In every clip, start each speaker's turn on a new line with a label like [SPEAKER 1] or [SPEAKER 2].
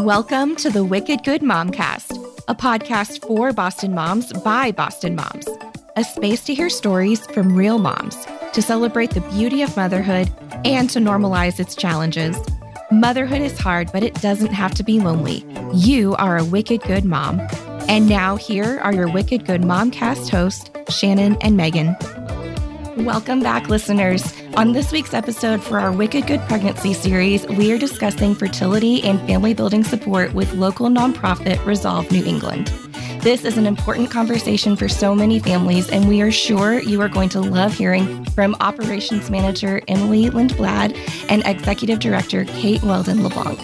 [SPEAKER 1] Welcome to the Wicked Good Momcast, a podcast for Boston moms by Boston moms, a space to hear stories from real moms, to celebrate the beauty of motherhood and to normalize its challenges. Motherhood is hard, but it doesn't have to be lonely. You are a wicked good mom. And now, here are your Wicked Good Momcast hosts, Shannon and Megan. Welcome back, listeners. On this week's episode for our Wicked Good Pregnancy series, we are discussing fertility and family building support with local nonprofit Resolve New England. This is an important conversation for so many families, and we are sure you are going to love hearing from Operations Manager Emily Lindblad and Executive Director Kate Weldon LeBlanc.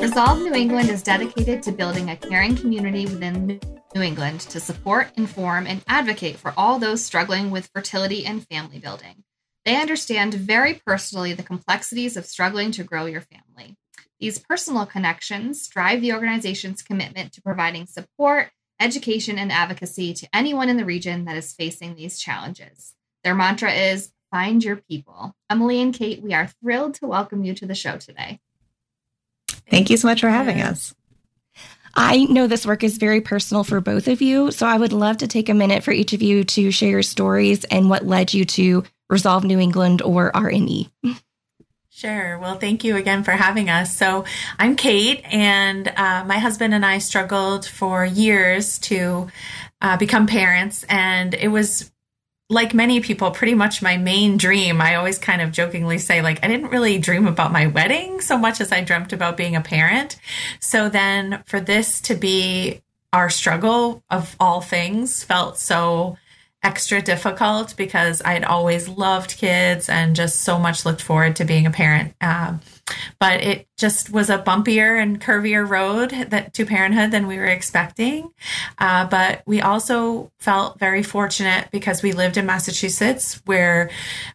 [SPEAKER 2] Resolve New England is dedicated to building a caring community within New England to support, inform, and advocate for all those struggling with fertility and family building. They understand very personally the complexities of struggling to grow your family. These personal connections drive the organization's commitment to providing support, education, and advocacy to anyone in the region that is facing these challenges. Their mantra is find your people. Emily and Kate, we are thrilled to welcome you to the show today.
[SPEAKER 3] Thank you so much for having us.
[SPEAKER 1] I know this work is very personal for both of you, so I would love to take a minute for each of you to share your stories and what led you to Resolve New England or RNE.
[SPEAKER 4] Sure. Well, thank you again for having us. So, I'm Kate, and uh, my husband and I struggled for years to uh, become parents, and it was like many people, pretty much my main dream. I always kind of jokingly say, like, I didn't really dream about my wedding so much as I dreamt about being a parent. So then for this to be our struggle of all things felt so extra difficult because I'd always loved kids and just so much looked forward to being a parent. Um, but it just was a bumpier and curvier road that to parenthood than we were expecting. Uh, but we also felt very fortunate because we lived in Massachusetts, where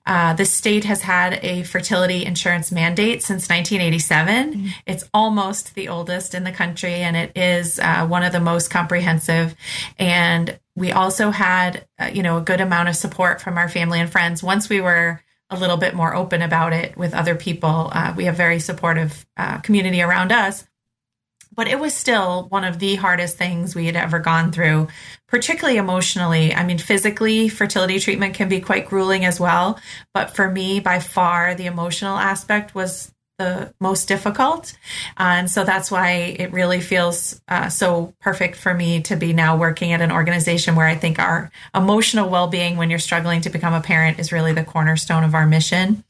[SPEAKER 4] uh, the state has had a fertility insurance mandate since 1987. Mm-hmm. It's almost the oldest in the country, and it is uh, one of the most comprehensive. And we also had, uh, you know, a good amount of support from our family and friends once we were a little bit more open about it with other people. Uh, we have very supportive uh, community around us. But it was still one of the hardest things we had ever gone through, particularly emotionally. I mean, physically, fertility treatment can be quite grueling as well. But for me, by far, the emotional aspect was the most difficult. And so that's why it really feels uh, so perfect for me to be now working at an organization where I think our emotional well being when you're struggling to become a parent is really the cornerstone of our mission.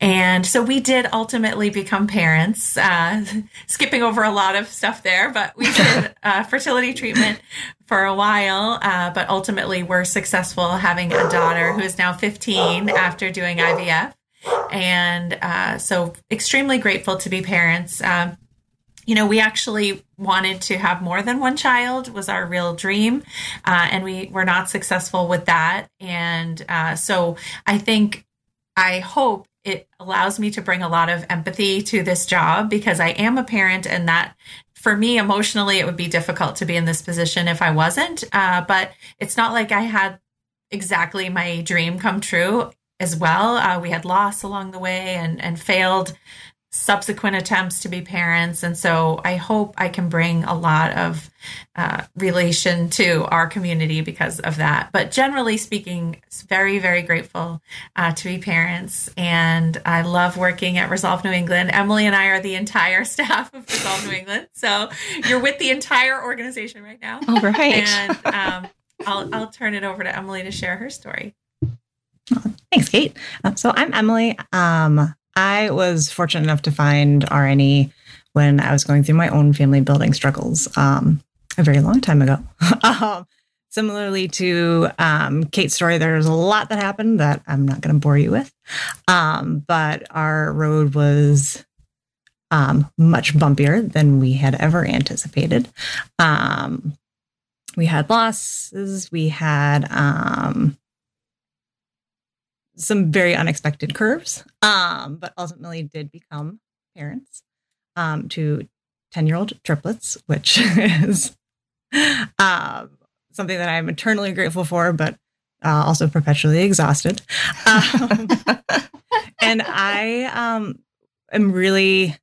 [SPEAKER 4] And so we did ultimately become parents, uh, skipping over a lot of stuff there, but we did uh, fertility treatment for a while, uh, but ultimately we're successful having a daughter who is now 15 after doing IVF. And uh, so, extremely grateful to be parents. Um, you know, we actually wanted to have more than one child was our real dream, uh, and we were not successful with that. And uh, so, I think, I hope it allows me to bring a lot of empathy to this job because I am a parent, and that for me emotionally, it would be difficult to be in this position if I wasn't. Uh, but it's not like I had exactly my dream come true as well. Uh, we had loss along the way and, and failed subsequent attempts to be parents. And so I hope I can bring a lot of uh, relation to our community because of that. But generally speaking, very, very grateful uh, to be parents. And I love working at Resolve New England. Emily and I are the entire staff of Resolve New England. So you're with the entire organization right now.
[SPEAKER 1] All right.
[SPEAKER 4] And um, I'll, I'll turn it over to Emily to share her story.
[SPEAKER 3] Thanks, Kate. Uh, so I'm Emily. Um, I was fortunate enough to find RNE when I was going through my own family building struggles um, a very long time ago. um, similarly to um, Kate's story, there's a lot that happened that I'm not going to bore you with. Um, but our road was much bumpier than we had ever anticipated. We had losses. We had some very unexpected curves, um, but ultimately did become parents um, to 10 year old triplets, which is um, something that I'm eternally grateful for, but uh, also perpetually exhausted. Um, and I um, am really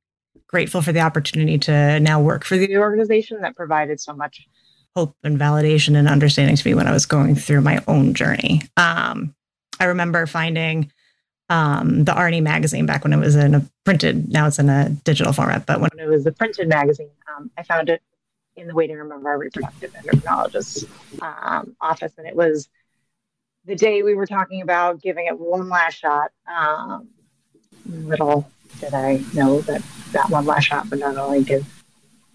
[SPEAKER 3] grateful for the opportunity to now work for the organization that provided so much hope and validation and understanding to me when I was going through my own journey. Um, I remember finding um, the RNE magazine back when it was in a printed, now it's in a digital format, but when it was a printed magazine, um, I found it in the waiting room of our reproductive endocrinologist's um, office. And it was the day we were talking about giving it one last shot. Um, little did I know that that one last shot would not only give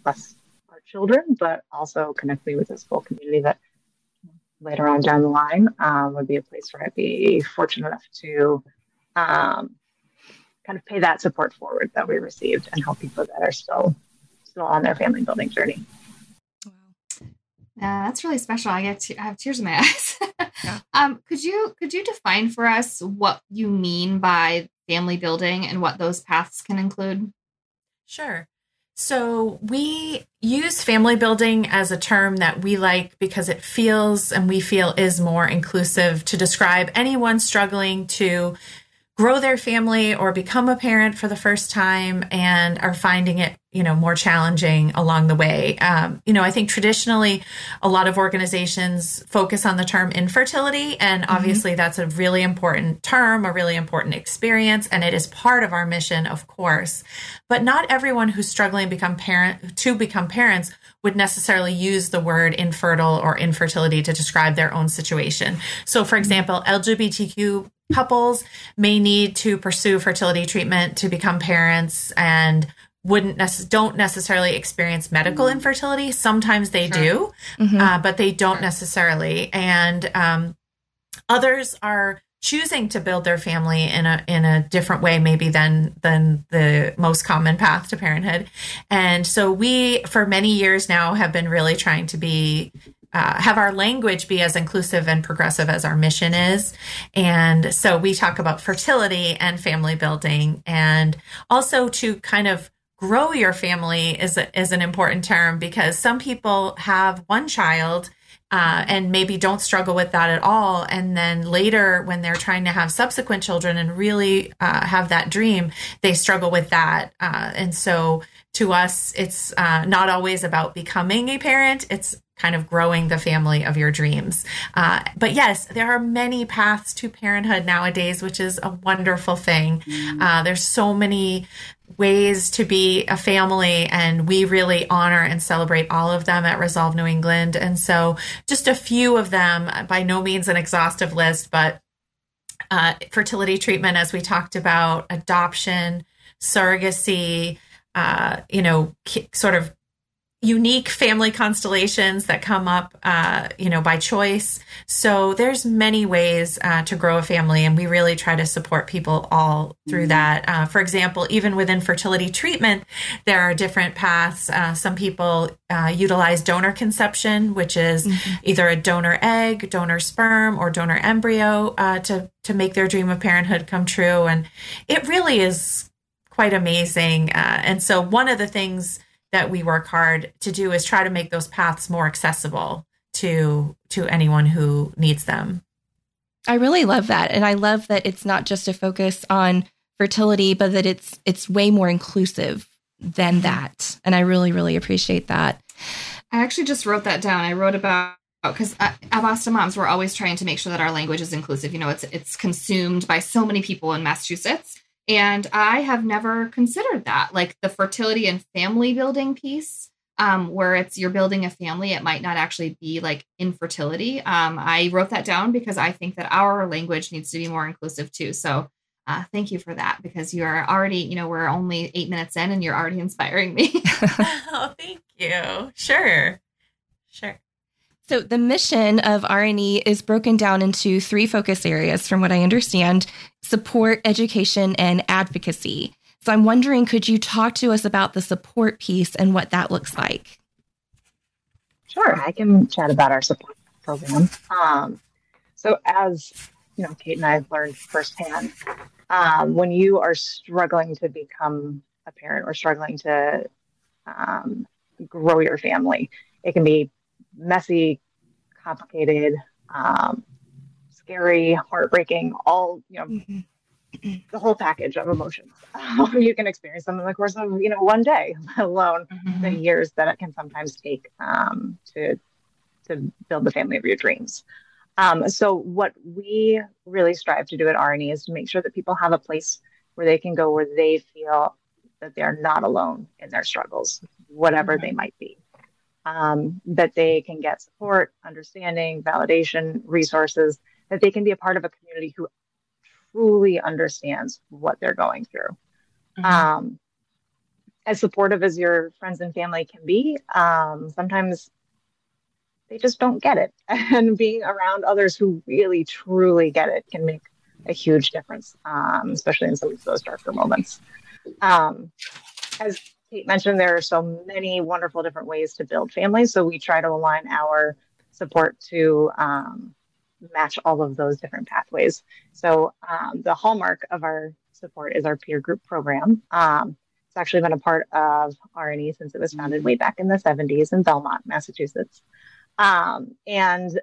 [SPEAKER 3] us our children, but also connect me with this whole community that later on down the line um, would be a place where I'd be fortunate enough to um, kind of pay that support forward that we received and help people that are still still on their family building journey.
[SPEAKER 2] Wow. Yeah, that's really special. I get to, I have tears in my eyes. yeah. um, could you could you define for us what you mean by family building and what those paths can include?
[SPEAKER 4] Sure. So we use family building as a term that we like because it feels and we feel is more inclusive to describe anyone struggling to grow their family or become a parent for the first time and are finding it you know more challenging along the way um, you know i think traditionally a lot of organizations focus on the term infertility and mm-hmm. obviously mm-hmm. that's a really important term a really important experience and it is part of our mission of course but not everyone who's struggling to become parent to become parents would necessarily use the word infertile or infertility to describe their own situation so for mm-hmm. example lgbtq couples may need to pursue fertility treatment to become parents and wouldn't nece- don't necessarily experience medical mm-hmm. infertility. Sometimes they sure. do, mm-hmm. uh, but they don't sure. necessarily. And um, others are choosing to build their family in a in a different way maybe than than the most common path to parenthood and so we for many years now have been really trying to be uh, have our language be as inclusive and progressive as our mission is. And so we talk about fertility and family building, and also to kind of grow your family is, is an important term because some people have one child uh, and maybe don't struggle with that at all. And then later, when they're trying to have subsequent children and really uh, have that dream, they struggle with that. Uh, and so to us, it's uh, not always about becoming a parent, it's kind of growing the family of your dreams. Uh, but yes, there are many paths to parenthood nowadays, which is a wonderful thing. Mm-hmm. Uh, there's so many ways to be a family, and we really honor and celebrate all of them at Resolve New England. And so, just a few of them, by no means an exhaustive list, but uh, fertility treatment, as we talked about, adoption, surrogacy, uh, you know, sort of unique family constellations that come up uh, you know by choice. So there's many ways uh, to grow a family and we really try to support people all through mm-hmm. that. Uh, for example even within fertility treatment there are different paths. Uh, some people uh, utilize donor conception which is mm-hmm. either a donor egg donor sperm or donor embryo uh, to to make their dream of parenthood come true. And it really is quite amazing. And so one of the things that we work hard to do is try to make those paths more accessible to to anyone who needs them.
[SPEAKER 1] I really love that and I love that it's not just a focus on fertility but that it's it's way more inclusive than that. And I really really appreciate that.
[SPEAKER 2] I actually just wrote that down. I wrote about because uh, at Boston Moms, we're always trying to make sure that our language is inclusive. You know, it's it's consumed by so many people in Massachusetts, and I have never considered that, like the fertility and family building piece, um, where it's you're building a family. It might not actually be like infertility. Um, I wrote that down because I think that our language needs to be more inclusive too. So uh, thank you for that because you are already, you know, we're only eight minutes in and you're already inspiring me.
[SPEAKER 4] oh, thank you. Sure. Sure.
[SPEAKER 1] So the mission of RNE is broken down into three focus areas from what I understand, support, education, and advocacy. So I'm wondering could you talk to us about the support piece and what that looks like?
[SPEAKER 3] Sure, I can chat about our support program. Um, so as you know, Kate and I have learned firsthand, um, when you are struggling to become a parent or struggling to um, grow your family, it can be messy, complicated, um, scary, heartbreaking, all, you know, mm-hmm. the whole package of emotions. you can experience them in the course of you know one day, let alone mm-hmm. the years that it can sometimes take um, to to build the family of your dreams. Um, so what we really strive to do at RNE is to make sure that people have a place where they can go where they feel that they're not alone in their struggles, whatever mm-hmm. they might be. Um, that they can get support, understanding, validation, resources, that they can be a part of a community who truly understands what they're going through. Mm-hmm. Um, as supportive as your friends and family can be, um, sometimes they just don't get it. And being around others who really, truly get it can make a huge difference, um, especially in some of those darker moments. Um, as Kate mentioned, there are so many wonderful different ways to build families. So we try to align our support to um, match all of those different pathways. So um, the hallmark of our support is our peer group program. Um, it's actually been a part of RNE since it was founded way back in the 70s in Belmont, Massachusetts. Um, and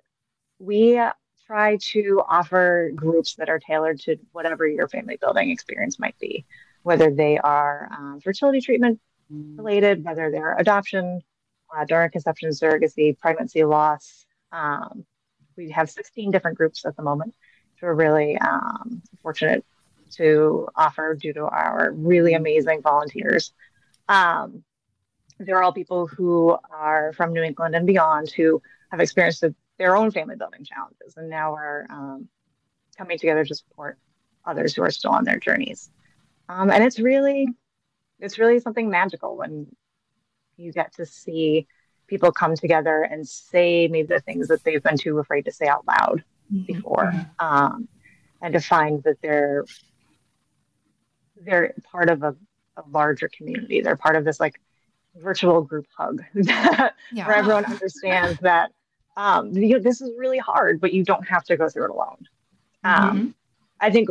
[SPEAKER 3] we try to offer groups that are tailored to whatever your family building experience might be, whether they are um, fertility treatment related, whether they're adoption, uh, conception, surrogacy, pregnancy loss, um, we have 16 different groups at the moment. So we're really um, fortunate to offer due to our really amazing volunteers. Um, they're all people who are from New England and beyond who have experienced their own family building challenges and now are um, coming together to support others who are still on their journeys. Um, and it's really, it's really something magical when you get to see people come together and say maybe the things that they've been too afraid to say out loud mm-hmm. before um, and to find that they're they're part of a, a, larger community they're part of this like virtual group hug that, yeah. where everyone understands that um, you know, this is really hard but you don't have to go through it alone um, mm-hmm. i think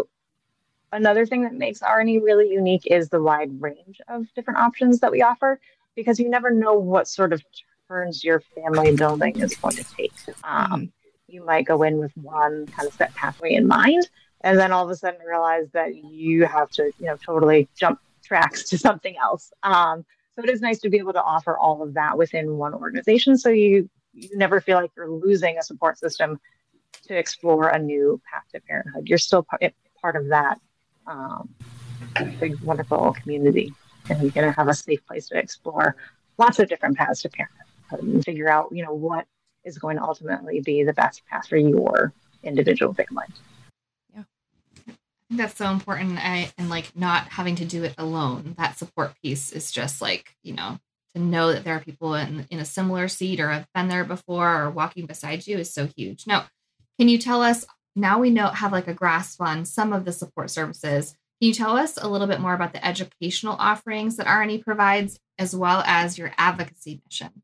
[SPEAKER 3] another thing that makes RNE really unique is the wide range of different options that we offer because you never know what sort of turns your family building is going to take. Um, you might go in with one kind of set pathway in mind, and then all of a sudden realize that you have to, you know, totally jump tracks to something else. Um, so it is nice to be able to offer all of that within one organization, so you you never feel like you're losing a support system to explore a new path to parenthood. You're still part of that um, big, wonderful community, and you're going to have a safe place to explore lots of different paths to parenthood and figure out, you know, what is going to ultimately be the best path for your individual family.
[SPEAKER 2] Yeah. I think that's so important. I, and like not having to do it alone. That support piece is just like, you know, to know that there are people in, in a similar seat or have been there before or walking beside you is so huge. Now, can you tell us now we know have like a grasp on some of the support services. Can you tell us a little bit more about the educational offerings that RNE provides as well as your advocacy mission?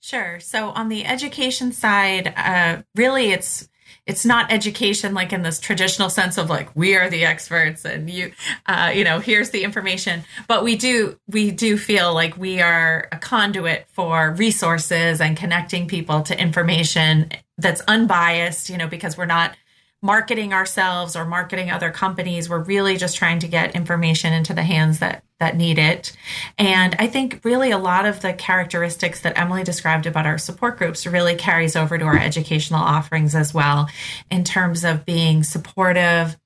[SPEAKER 4] Sure. So on the education side, uh, really it's it's not education like in this traditional sense of like we are the experts and you uh, you know here's the information. But we do we do feel like we are a conduit for resources and connecting people to information that's unbiased you know because we're not marketing ourselves or marketing other companies. We're really just trying to get information into the hands that that need it. And I think really a lot of the characteristics that Emily described about our support groups really carries over to our educational offerings as well in terms of being supportive,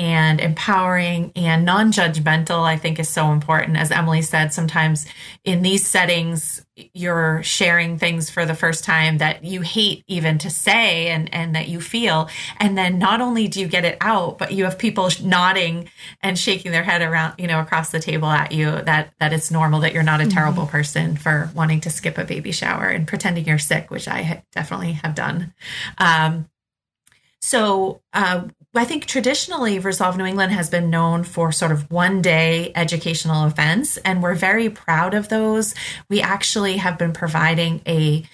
[SPEAKER 4] and empowering and non judgmental, I think is so important. As Emily said, sometimes in these settings, you're sharing things for the first time that you hate even to say and, and that you feel. And then not only do you get it out, but you have people nodding and shaking their head around, you know, across the table at you that, that it's normal that you're not a mm-hmm. terrible mm-hmm. person for wanting to skip a baby shower and pretending you're sick, which I definitely have done. Um, so uh, I think traditionally Resolve New England has been known for sort of one day educational events, and we're very proud of those. We actually have been providing a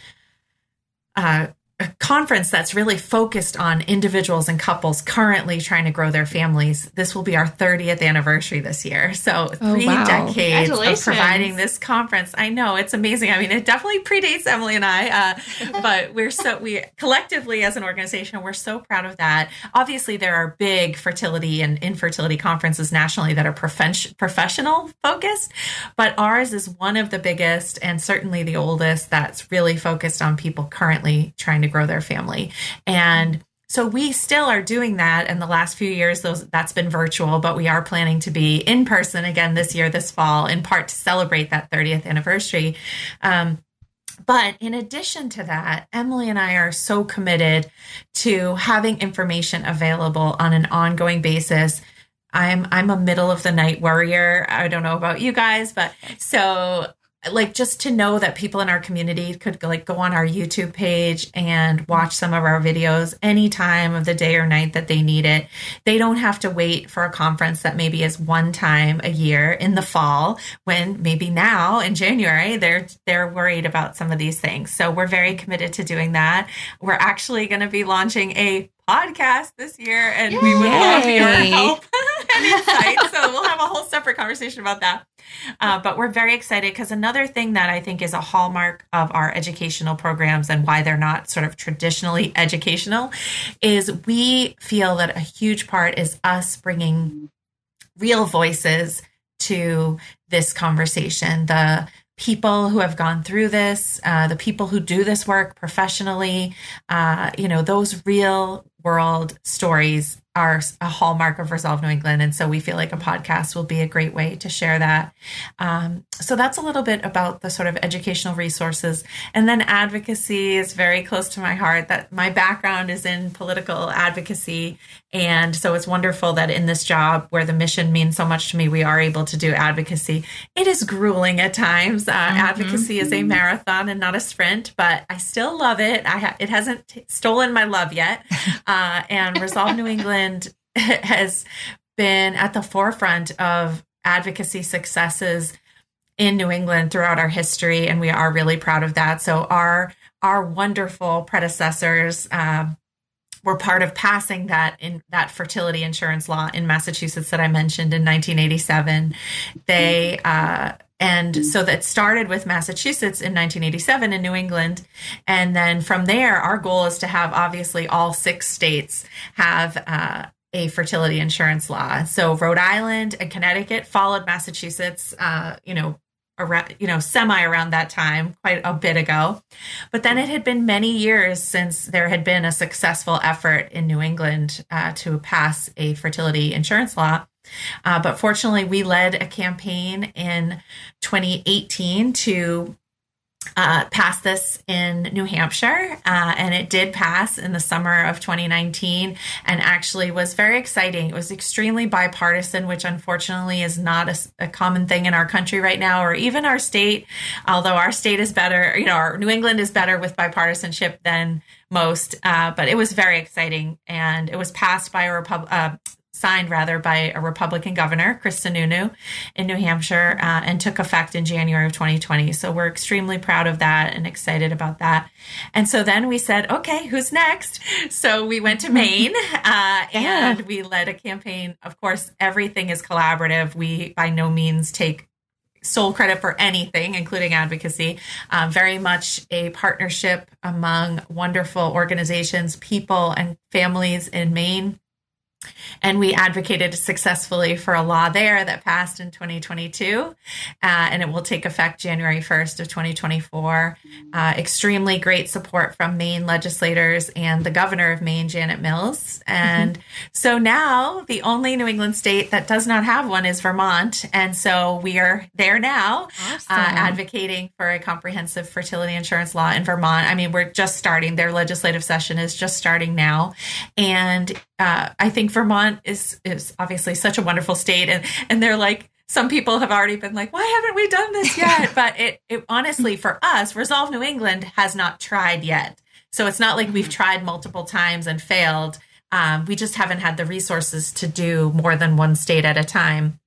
[SPEAKER 4] uh, a conference that's really focused on individuals and couples currently trying to grow their families. This will be our 30th anniversary this year. So,
[SPEAKER 1] Oh,
[SPEAKER 4] three
[SPEAKER 1] wow.
[SPEAKER 4] decades of providing this conference. I know it's amazing. I mean, it definitely predates Emily and I, uh, but we're so, we collectively as an organization, we're so proud of that. Obviously, there are big fertility and infertility conferences nationally that are professional focused, but ours is one of the biggest and certainly the oldest that's really focused on people currently trying to grow their family. And so we still are doing that in the last few years those that's been virtual but we are planning to be in person again this year this fall in part to celebrate that 30th anniversary um, but in addition to that, Emily and I are so committed to having information available on an ongoing basis. I'm I'm a middle of the night worrier. I don't know about you guys, but so like just to know that people in our community could like go on our YouTube page and watch some of our videos any time of the day or night that they need it. They don't have to wait for a conference that maybe is one time a year in the fall when maybe now in January they're they're worried about some of these things. So we're very committed to doing that. We're actually going to be launching a podcast this year and we would love your help and insight. So we'll have a whole separate conversation about that. Uh, but we're very excited because another thing that I think is a hallmark of our educational programs and why they're not sort of traditionally educational is we feel that a huge part is us bringing real voices to this conversation. The people who have gone through this, uh, the people who do this work professionally, uh, you know, those real world stories are a hallmark of Resolve New England. And so we feel like a podcast will be a great way to share that. Um, so that's a little bit about the sort of educational resources. And then advocacy is very close to my heart. That my background is in political advocacy. And so it's wonderful that in this job where the mission means so much to me, we are able to do advocacy. It is grueling at times. Uh, Advocacy is a marathon and not a sprint, but I still love it. I ha- it hasn't t- stolen my love yet. Uh, and Resolve New England has been at the forefront of advocacy successes in New England throughout our history, and we are really proud of that. So our our wonderful predecessors um, were part of passing that in that fertility insurance law in Massachusetts that I mentioned in 1987. They uh, and so that started with Massachusetts in 1987 in New England. And then from there, our goal is to have obviously all six states have uh, a fertility insurance law. So Rhode Island and Connecticut followed Massachusetts, uh, you know, around, you know, semi around that time, quite a bit ago. But then it had been many years since there had been a successful effort in New England uh, to pass a fertility insurance law. Uh, but fortunately, we led a campaign in 2018 to uh, pass this in New Hampshire, uh, and it did pass in the summer of 2019 and actually was very exciting. It was extremely bipartisan, which unfortunately is not a, a common thing in our country right now, or even our state. Although our state is better, you know, our New England is better with bipartisanship than most, uh, but it was very exciting, and it was passed by a Repub- uh, signed rather by a Republican governor, Chris Sununu, in New Hampshire, uh, and took effect in January of 2020. So we're extremely proud of that and excited about that. And so then we said, okay, who's next? So we went to Maine uh, and we led a campaign. Of course, everything is collaborative. We by no means take sole credit for anything, including advocacy. Um, very much a partnership among wonderful organizations, people, and families in Maine. And we advocated successfully for a law there that passed in 2022, uh, and it will take effect January 1st of 2024. Uh, extremely great support from Maine legislators and the governor of Maine, Janet Mills. And so now the only New England state that does not have one is Vermont, and so we are there now,
[SPEAKER 1] Awesome.
[SPEAKER 4] uh, advocating for a comprehensive fertility insurance law in Vermont. I mean, we're just starting; their legislative session is just starting now, and uh, I think Vermont is is obviously such a wonderful state, and and they're like some people have already been like, why haven't we done this yet? but it, it honestly for us, Resolve New England has not tried yet, so it's not like we've tried multiple times and failed. Um, we just haven't had the resources to do more than one state at a time,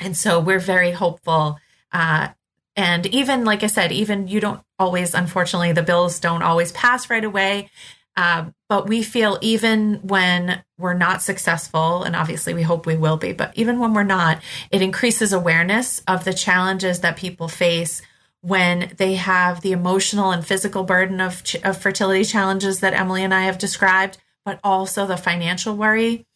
[SPEAKER 4] and so we're very hopeful. Uh, and even like I said, even you don't always, unfortunately, the bills don't always pass right away. Uh, but we feel even when we're not successful, and obviously we hope we will be, but even when we're not, it increases awareness of the challenges that people face when they have the emotional and physical burden of, of fertility challenges that Emily and I have described, but also the financial worry.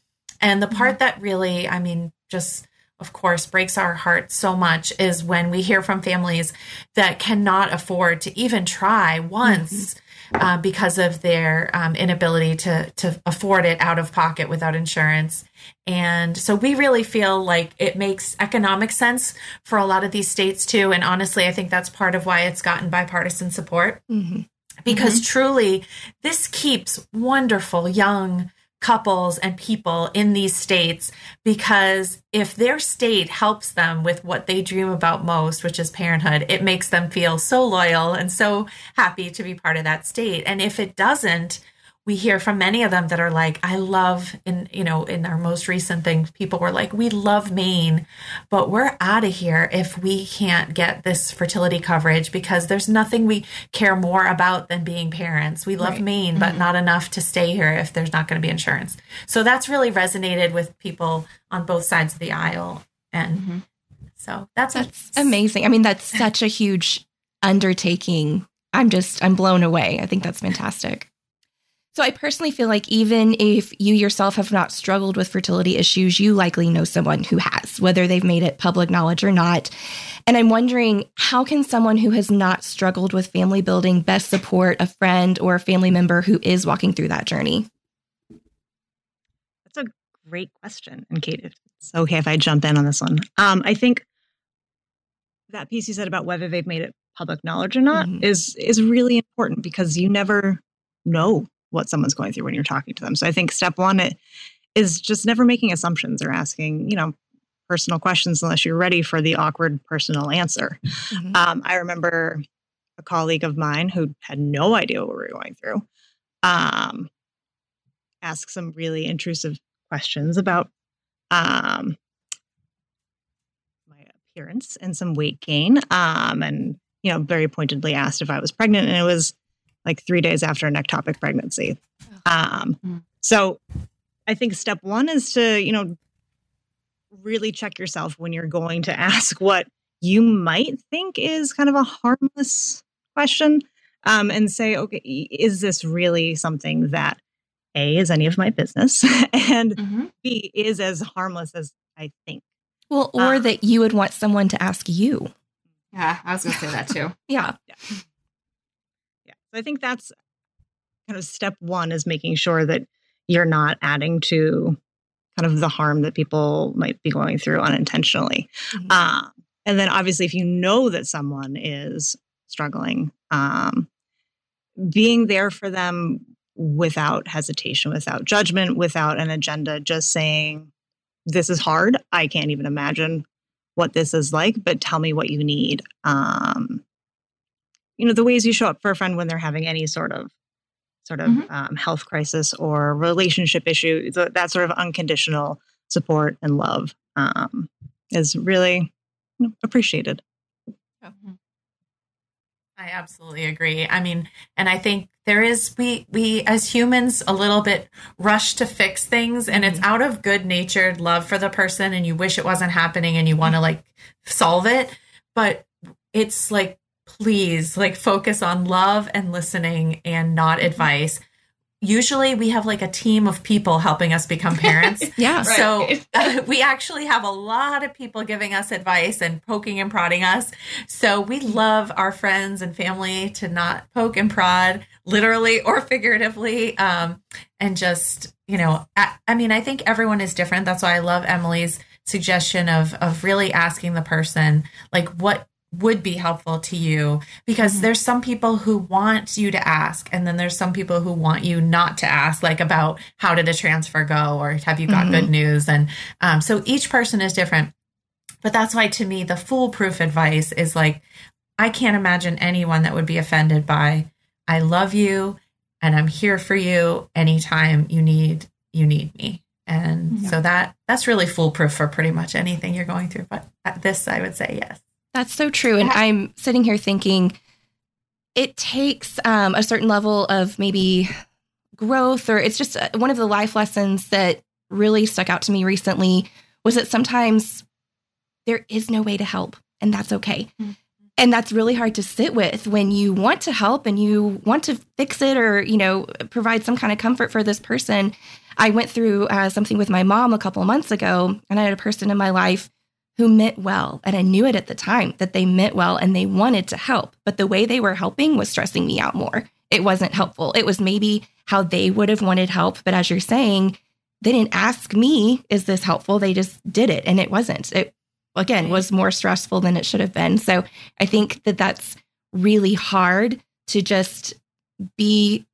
[SPEAKER 4] And the part mm-hmm. that really, I mean, just of course breaks our heart so much is when we hear from families that cannot afford to even try once. Mm-hmm. Uh, because of their um, inability to to afford it out of pocket without insurance. And so we really feel like it makes economic sense for a lot of these states too. And honestly, I think that's part of why it's gotten bipartisan support. Mm-hmm. Because mm-hmm. truly, this keeps wonderful young couples and people in these states because if their state helps them with what they dream about most, which is parenthood, it makes them feel so loyal and so happy to be part of that state. And if it doesn't, we hear from many of them that are like, I love in, you know, in our most recent thing, people were like, we love Maine, but we're out of here if we can't get this fertility coverage because there's nothing we care more about than being parents. We love right. Maine, mm-hmm. but not enough to stay here if there's not going to be insurance. So that's really resonated with people on both sides of the aisle. And mm-hmm. so that's,
[SPEAKER 1] that's amazing. I mean, that's such a huge undertaking. I'm just, I'm blown away. I think that's fantastic. So I personally feel like even if you yourself have not struggled with fertility issues, you likely know someone who has, whether they've made it public knowledge or not. And I'm wondering how can someone who has not struggled with family building best support a friend or a family member who is walking through that journey?
[SPEAKER 3] That's a great question. And Kate, it's okay if I jump in on this one. Um, I think that piece you said about whether they've made it public knowledge or not mm-hmm. is is really important because you never know what someone's going through when you're talking to them. So I think step one is just never making assumptions or asking, you know, personal questions unless you're ready for the awkward personal answer. Mm-hmm. Um, I remember a colleague of mine who had no idea what we were going through um, ask some really intrusive questions about um, my appearance and some weight gain um, and you know very pointedly asked if i was pregnant and it was like three days after an ectopic pregnancy. Um, mm. So I think step one is to, you know, really check yourself when you're going to ask what you might think is kind of a harmless question um, and say, okay, is this really something that A is any of my business and mm-hmm. B is as harmless as I think?
[SPEAKER 1] Well, or um, that you would want someone to ask you.
[SPEAKER 2] Yeah, I was going to say that too.
[SPEAKER 1] yeah.
[SPEAKER 3] yeah. So I think that's kind of step one is making sure that you're not adding to kind of the harm that people might be going through unintentionally. Mm-hmm. Um, and then obviously, if you know that someone is struggling, um, being there for them without hesitation, without judgment, without an agenda, just saying, This is hard. I can't even imagine what this is like, but tell me what you need. Um, you know the ways you show up for a friend when they're having any sort of sort of mm-hmm. um, health crisis or relationship issue that sort of unconditional support and love um, is really you know, appreciated
[SPEAKER 4] mm-hmm. i absolutely agree i mean and i think there is we we as humans a little bit rush to fix things and it's mm-hmm. out of good natured love for the person and you wish it wasn't happening and you want to mm-hmm. like solve it but it's like please like focus on love and listening and not advice usually we have like a team of people helping us become parents.
[SPEAKER 1] yeah.
[SPEAKER 4] So uh, we actually have a lot of people giving us advice and poking and prodding us. So we love our friends and family to not poke and prod, literally or figuratively. Um, and just, you know, I, I mean, I think everyone is different. That's why I love Emily's suggestion of of really asking the person like what would be helpful to you because mm-hmm. there's some people who want you to ask and then there's some people who want you not to ask like about how did a transfer go or have you got mm-hmm. good news? And um, so each person is different. But that's why to me the foolproof advice is like i can't imagine anyone that would be offended by i love you and i'm here for you anytime you need you need me. And so that that's really foolproof for pretty much anything you're going through but this i would say yes
[SPEAKER 1] That's so true. And I'm sitting here thinking it takes um, a certain level of maybe growth, or it's just uh, one of the life lessons that really stuck out to me recently was that sometimes there is no way to help, and that's okay. Mm-hmm. And that's really hard to sit with when you want to help and you want to fix it or, you know, provide some kind of comfort for this person. I went through uh, something with my mom a couple of months ago, and I had a person in my life who meant well. And I knew it at the time that they meant well and they wanted to help. But the way they were helping was stressing me out more. It wasn't helpful. It was maybe how they would have wanted help. But as you're saying, they didn't ask me, is this helpful? They just did it. And it wasn't. It, again, was more stressful than it should have been. So I think that that's really hard to just be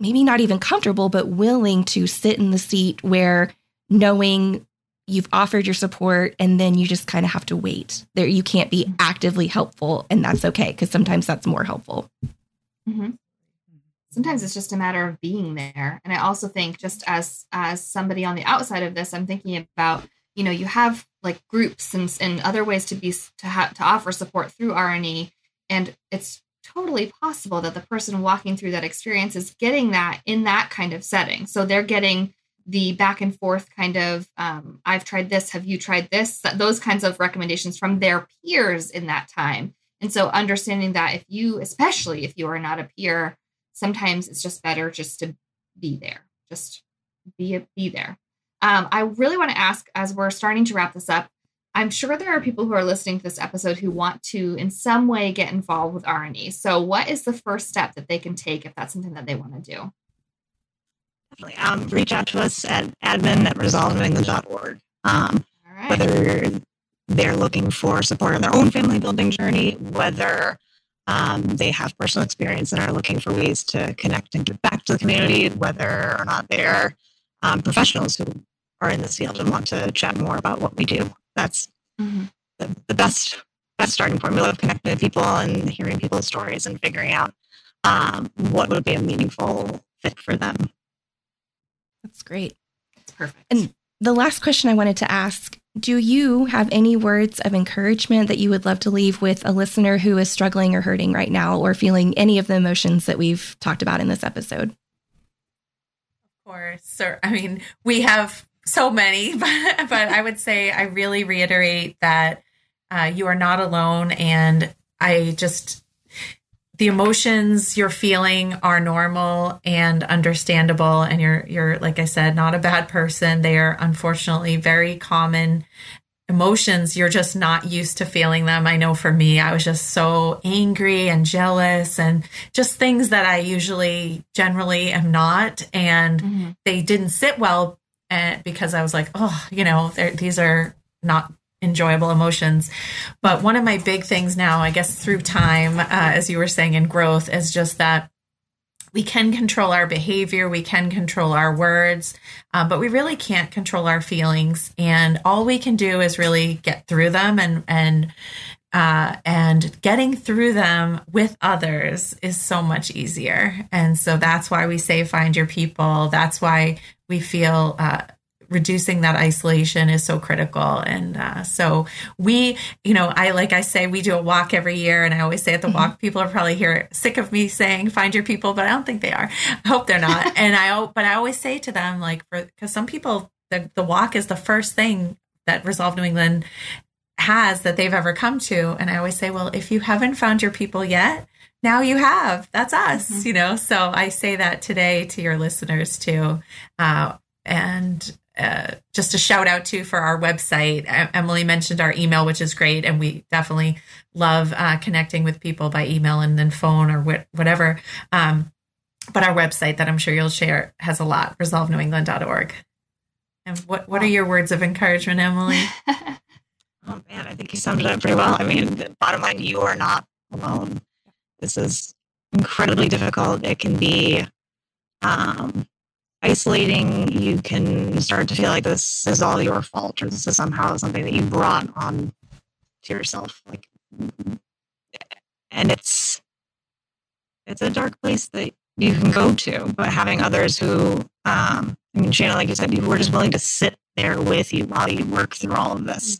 [SPEAKER 1] maybe not even comfortable, but willing to sit in the seat where knowing you've offered your support and then you just kind of have to wait. There you can't be actively helpful and that's okay because sometimes that's more helpful.
[SPEAKER 2] Mm-hmm. sometimes it's just a matter of being there. And i also think just as as somebody on the outside of this i'm thinking about you know you have like groups and, and other ways to be to have to offer support through rne and it's totally possible that the person walking through that experience is getting that in that kind of setting. So they're getting the back and forth kind of um, i've tried this have you tried this? Those kinds of recommendations from their peers in that time. And so understanding that if you especially if you are not a peer sometimes it's just better just to be there just be be there. Um, i really want to ask as we're starting to wrap this up i'm sure there are people who are listening to this episode who want to in some way get involved with rne so what is the first step that they can take if that's something that they want to do
[SPEAKER 3] definitely um, reach out to us at admin at resolvenewengland.org. Um, right. Whether they're looking for support on their own family building journey, whether um, they have personal experience and are looking for ways to connect and give back to the community, whether or not they're um, professionals who are in this field and want to chat more about what we do. That's mm-hmm. the, the, best best starting point. We love connecting with people and hearing people's stories and figuring out um, what would be a meaningful fit for them.
[SPEAKER 1] Great.
[SPEAKER 2] It's perfect.
[SPEAKER 1] And the last question I wanted to ask Do you have any words of encouragement that you would love to leave with a listener who is struggling or hurting right now or feeling any of the emotions that we've talked about in this episode?
[SPEAKER 4] Of course. Sir. I mean, we have so many, but, but I would say I really reiterate that uh, you are not alone. And I just the emotions you're feeling are normal and understandable and you're you're like I said not a bad person. They are unfortunately very common emotions. You're just not used to feeling them. I know for me I was just so angry and jealous and just things that I usually generally am not. And mm-hmm. they didn't sit well eh, because I was like oh you know these are not enjoyable emotions. But one of my big things now, I guess, through time, uh, as you were saying, in growth, is just that we can control our behavior, we can control our words, uh, but we really can't control our feelings. And all we can do is really get through them and and uh, and getting through them with others is so much easier. And so that's why we say find your people. That's why we feel uh, reducing that isolation is so critical. And uh, so we, you know, I like I say, we do a walk every year, and I always say at the mm-hmm. walk, people are probably here sick of me saying find your people, but I don't think they are. I hope they're not. and I, but I always say to them, like, for because some people, the the walk is the first thing that Resolve New England has that they've ever come to, and I always say, well, if you haven't found your people yet. Now you have. That's us, mm-hmm. you know. So I say that today to your listeners too. Uh, and uh, just a shout out to for our website. Emily mentioned our email, which is great, and we definitely love uh, connecting with people by email and then phone or wh- whatever. Um, but our website that I'm sure you'll share has a lot, resolvenewengland.org. And what, what are your words of encouragement, Emily?
[SPEAKER 3] oh man, I think you summed it up pretty well. I mean, the bottom line, you are not alone. This is incredibly difficult. It can be um, isolating, you can start to feel like this is all your fault or this is somehow something that you brought on to yourself. Like, and it's it's a dark place that you can go to, but having others who, um, I mean, Shannon, like you said, you were just willing to sit there with you while you work through all of this.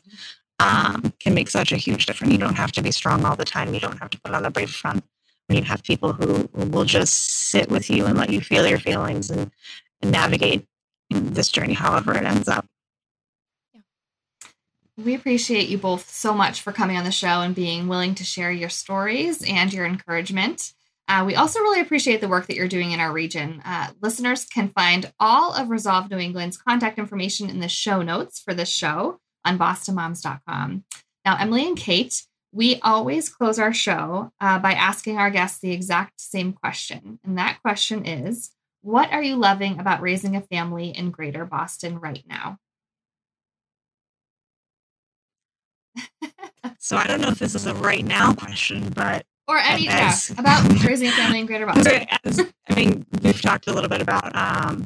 [SPEAKER 3] um, can make such a huge difference. You don't have to be strong all the time. You don't have to put on a brave front. You have people who, who will just sit with you and let you feel your feelings and navigate this journey, however it ends up.
[SPEAKER 2] We appreciate you both so much for coming on the show and being willing to share your stories and your encouragement. Uh, we also really appreciate the work that you're doing in our region. Uh, listeners can find all of Resolve New England's contact information in the show notes for this show on bostonmoms.com. Now, Emily and Kate, we always close our show uh, by asking our guests the exact same question. And that question is What are you loving about raising a family in greater Boston right now?
[SPEAKER 3] so I don't know if this is a right now question, but
[SPEAKER 2] or any yeah, about raising a family in Greater Boston.
[SPEAKER 3] As, I mean, we've talked a little bit about um,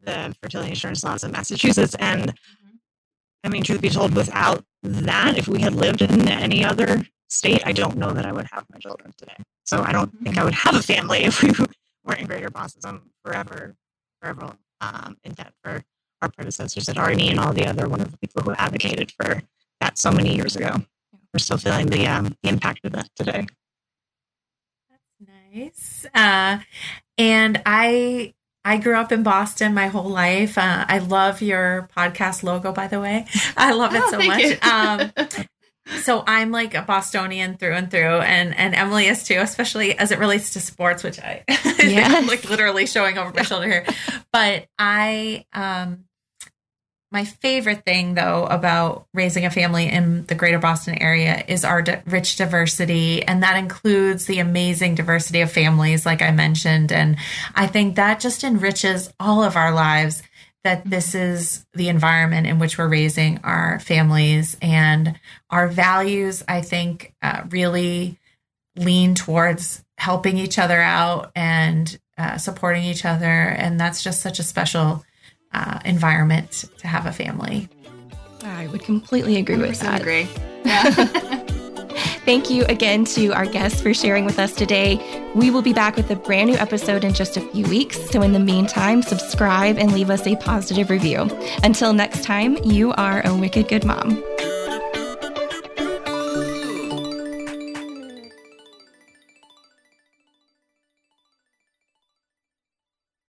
[SPEAKER 3] the fertility insurance laws in Massachusetts, and mm-hmm. I mean, truth be told, without that, if we had lived in any other state, I don't know that I would have my children today. So I don't mm-hmm. think I would have a family if we weren't in Greater Boston. Forever, forever um, in debt for our predecessors at RNE and all the other wonderful people who advocated for that so many years ago. We're still feeling the um, the impact of that today.
[SPEAKER 4] That's nice. Uh, and I I grew up in Boston my whole life. Uh, I love your podcast logo, by the way. I love it oh, so much. Um, so I'm like a Bostonian through and through, and and Emily is too, especially as it relates to sports, which I yeah like literally showing over my shoulder here. But I um my favorite thing, though, about raising a family in the greater Boston area is our di- rich diversity. And that includes the amazing diversity of families, like I mentioned. And I think that just enriches all of our lives that this is the environment in which we're raising our families. And our values, I think, uh, really lean towards helping each other out and uh, supporting each other. And that's just such a special uh, environment to have a family.
[SPEAKER 1] I would completely agree with that.
[SPEAKER 2] Agree. Yeah.
[SPEAKER 1] Thank you again to our guests for sharing with us today. We will be back with a brand new episode in just a few weeks. So, in the meantime, subscribe and leave us a positive review. Until next time, you are a wicked good mom.